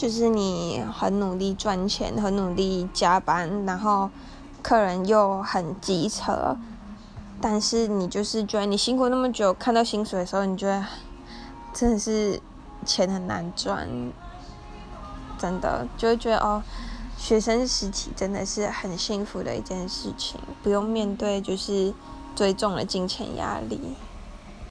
就是你很努力赚钱，很努力加班，然后客人又很急车，但是你就是觉得你辛苦那么久，看到薪水的时候，你觉得真的是钱很难赚，真的就会觉得哦，学生时期真的是很幸福的一件事情，不用面对就是最重的金钱压力。